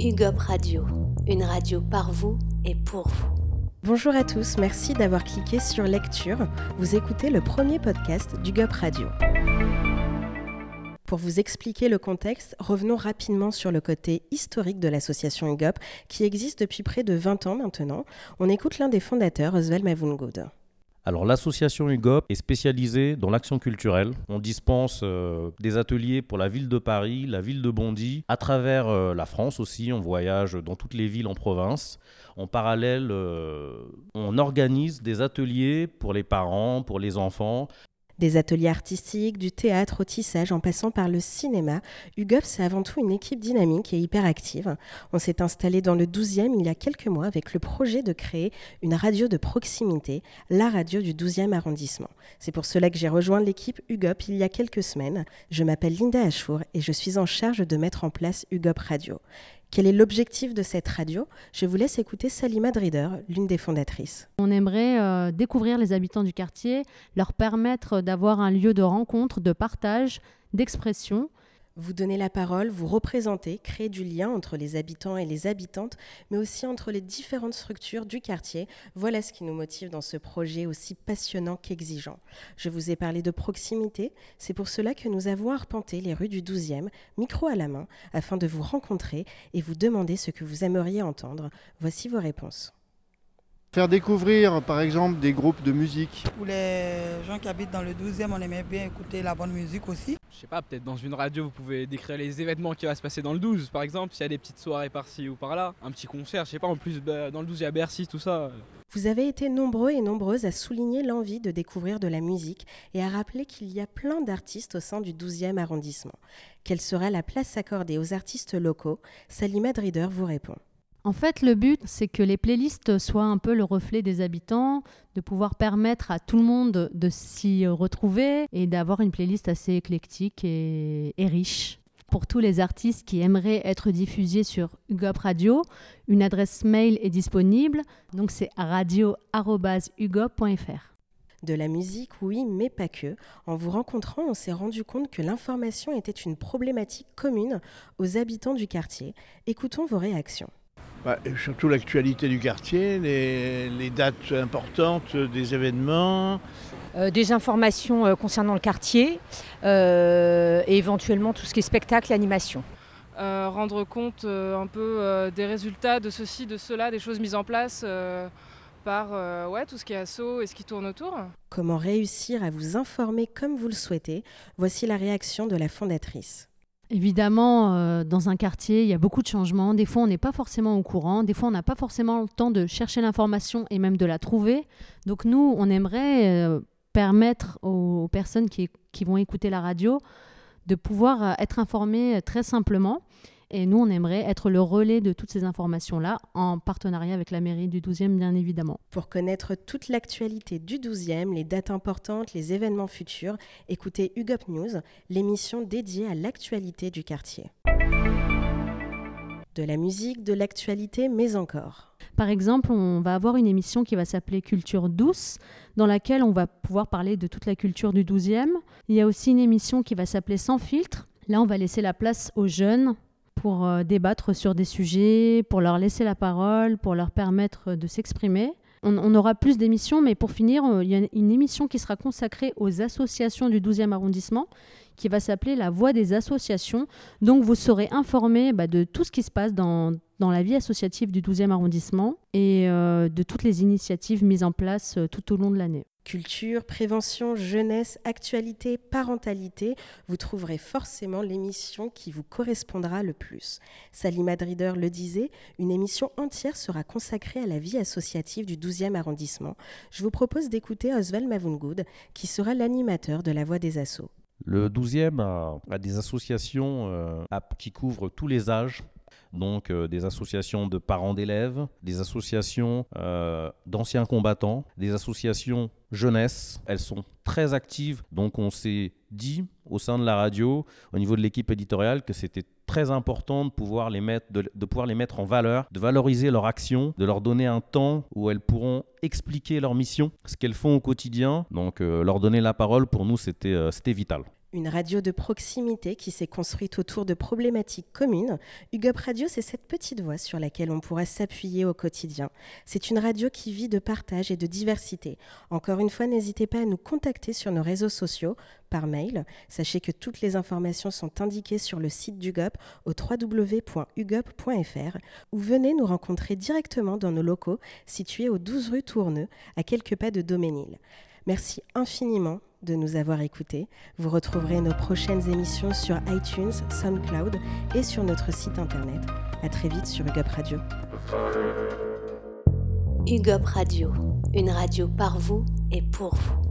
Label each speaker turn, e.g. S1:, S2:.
S1: UGOP Radio, une radio par vous et pour vous.
S2: Bonjour à tous, merci d'avoir cliqué sur Lecture. Vous écoutez le premier podcast d'UGOP Radio. Pour vous expliquer le contexte, revenons rapidement sur le côté historique de l'association UGOP, qui existe depuis près de 20 ans maintenant. On écoute l'un des fondateurs, Oswald Mavungood.
S3: Alors l'association UGOP est spécialisée dans l'action culturelle. On dispense euh, des ateliers pour la ville de Paris, la ville de Bondy, à travers euh, la France aussi. On voyage dans toutes les villes en province. En parallèle, euh, on organise des ateliers pour les parents, pour les enfants,
S2: des ateliers artistiques, du théâtre au tissage en passant par le cinéma, UGOP c'est avant tout une équipe dynamique et hyperactive. On s'est installé dans le 12e il y a quelques mois avec le projet de créer une radio de proximité, la radio du 12e arrondissement. C'est pour cela que j'ai rejoint l'équipe UGOP il y a quelques semaines. Je m'appelle Linda Achour et je suis en charge de mettre en place UGOP Radio. Quel est l'objectif de cette radio? Je vous laisse écouter Salima Drider, l'une des fondatrices.
S4: On aimerait euh, découvrir les habitants du quartier, leur permettre d'avoir un lieu de rencontre, de partage, d'expression
S2: vous donnez la parole, vous représentez, créez du lien entre les habitants et les habitantes, mais aussi entre les différentes structures du quartier. Voilà ce qui nous motive dans ce projet aussi passionnant qu'exigeant. Je vous ai parlé de proximité, c'est pour cela que nous avons arpenté les rues du 12e, micro à la main, afin de vous rencontrer et vous demander ce que vous aimeriez entendre. Voici vos réponses.
S5: Faire découvrir par exemple des groupes de musique.
S6: Pour les gens qui habitent dans le 12e, on aimait bien écouter la bonne musique aussi.
S7: Je sais pas, peut-être dans une radio vous pouvez décrire les événements qui vont se passer dans le 12 par exemple, s'il y a des petites soirées par-ci ou par-là, un petit concert, je sais pas, en plus bah, dans le 12 il y a Bercy, tout ça.
S2: Vous avez été nombreux et nombreuses à souligner l'envie de découvrir de la musique et à rappeler qu'il y a plein d'artistes au sein du 12e arrondissement. Quelle sera la place accordée aux artistes locaux? Salima Drider vous répond.
S4: En fait, le but, c'est que les playlists soient un peu le reflet des habitants, de pouvoir permettre à tout le monde de s'y retrouver et d'avoir une playlist assez éclectique et, riche. Pour tous les artistes qui aimeraient être diffusés sur UGOP Radio, une adresse mail est disponible, donc c'est radio.ugop.fr.
S2: De la musique, oui, mais pas que. En vous rencontrant, on s'est rendu compte que l'information était une problématique commune aux habitants du quartier. Écoutons vos réactions.
S8: Bah, surtout l'actualité du quartier, les, dates importantes des événements.
S9: Euh, des informations euh, concernant le quartier euh, et éventuellement tout ce qui est spectacle animation.
S10: rendre compte un peu des résultats de ceci, de cela, des choses mises en place par ouais, tout ce qui est assaut et ce qui tourne autour.
S2: Comment réussir à vous informer comme vous le souhaitez? Voici la réaction de la fondatrice.
S4: Évidemment, euh, dans un quartier, il y a beaucoup de changements. Des fois, on n'est pas forcément au courant. Des fois, on n'a pas forcément le temps de chercher l'information et même de la trouver. Donc, nous, on aimerait euh, permettre aux personnes qui, vont écouter la radio de pouvoir euh, être informées très simplement. Et nous, on aimerait être le relais de toutes ces informations-là, en partenariat avec la mairie du 12e, bien évidemment.
S2: Pour connaître toute l'actualité du 12e, les dates importantes, les événements futurs, écoutez UGOP News, l'émission dédiée à l'actualité du quartier. De la musique, de l'actualité, mais encore.
S4: Par exemple, on va avoir une émission qui va s'appeler Culture douce, dans laquelle on va pouvoir parler de toute la culture du 12e. Il y a aussi une émission qui va s'appeler Sans filtre. Là, on va laisser la place aux jeunes, pour euh, débattre sur des sujets, pour leur laisser la parole, pour leur permettre de s'exprimer. On, aura plus d'émissions, mais pour finir, euh, il y a une émission qui sera consacrée aux associations du 12e arrondissement, qui va s'appeler La Voix des associations. Donc vous serez informé bah, de tout ce qui se passe dans, dans la vie associative du 12e arrondissement et euh, de toutes les initiatives mises en place tout au long de l'année.
S2: Culture, prévention, jeunesse, actualité, parentalité, vous trouverez forcément l'émission qui vous correspondra le plus. Salima Drider le disait, une émission entière sera consacrée à la vie associative du 12e arrondissement. Je vous propose d'écouter Oswald Mavungood, qui sera l'animateur de La Voix des Assauts.
S3: Le 12e a, des associations euh, qui couvrent tous les âges, donc euh, des associations de parents d'élèves, des associations euh, d'anciens combattants, des associations jeunesse. Elles sont très actives, donc on s'est dit au sein de la radio, au niveau de l'équipe éditoriale, que c'était très important de pouvoir, les mettre, de, pouvoir les mettre en valeur, de valoriser leur action, de leur donner un temps où elles pourront expliquer leur mission, ce qu'elles font au quotidien. Donc euh, leur donner la parole, pour nous, c'était vital.
S2: Une radio de proximité qui s'est construite autour de problématiques communes, UGOP Radio, c'est cette petite voix sur laquelle on pourra s'appuyer au quotidien. C'est une radio qui vit de partage et de diversité. Encore une fois, n'hésitez pas à nous contacter sur nos réseaux sociaux, par mail. Sachez que toutes les informations sont indiquées sur le site d'UGOP au www.ugop.fr ou venez nous rencontrer directement dans nos locaux situés au 12 rue Tourneux, à quelques pas de Doménil. Merci infiniment de nous avoir écoutés. Vous retrouverez nos prochaines émissions sur iTunes, SoundCloud et sur notre site internet. À très vite sur UGOP Radio.
S1: UGOP Radio, une radio par vous et pour vous.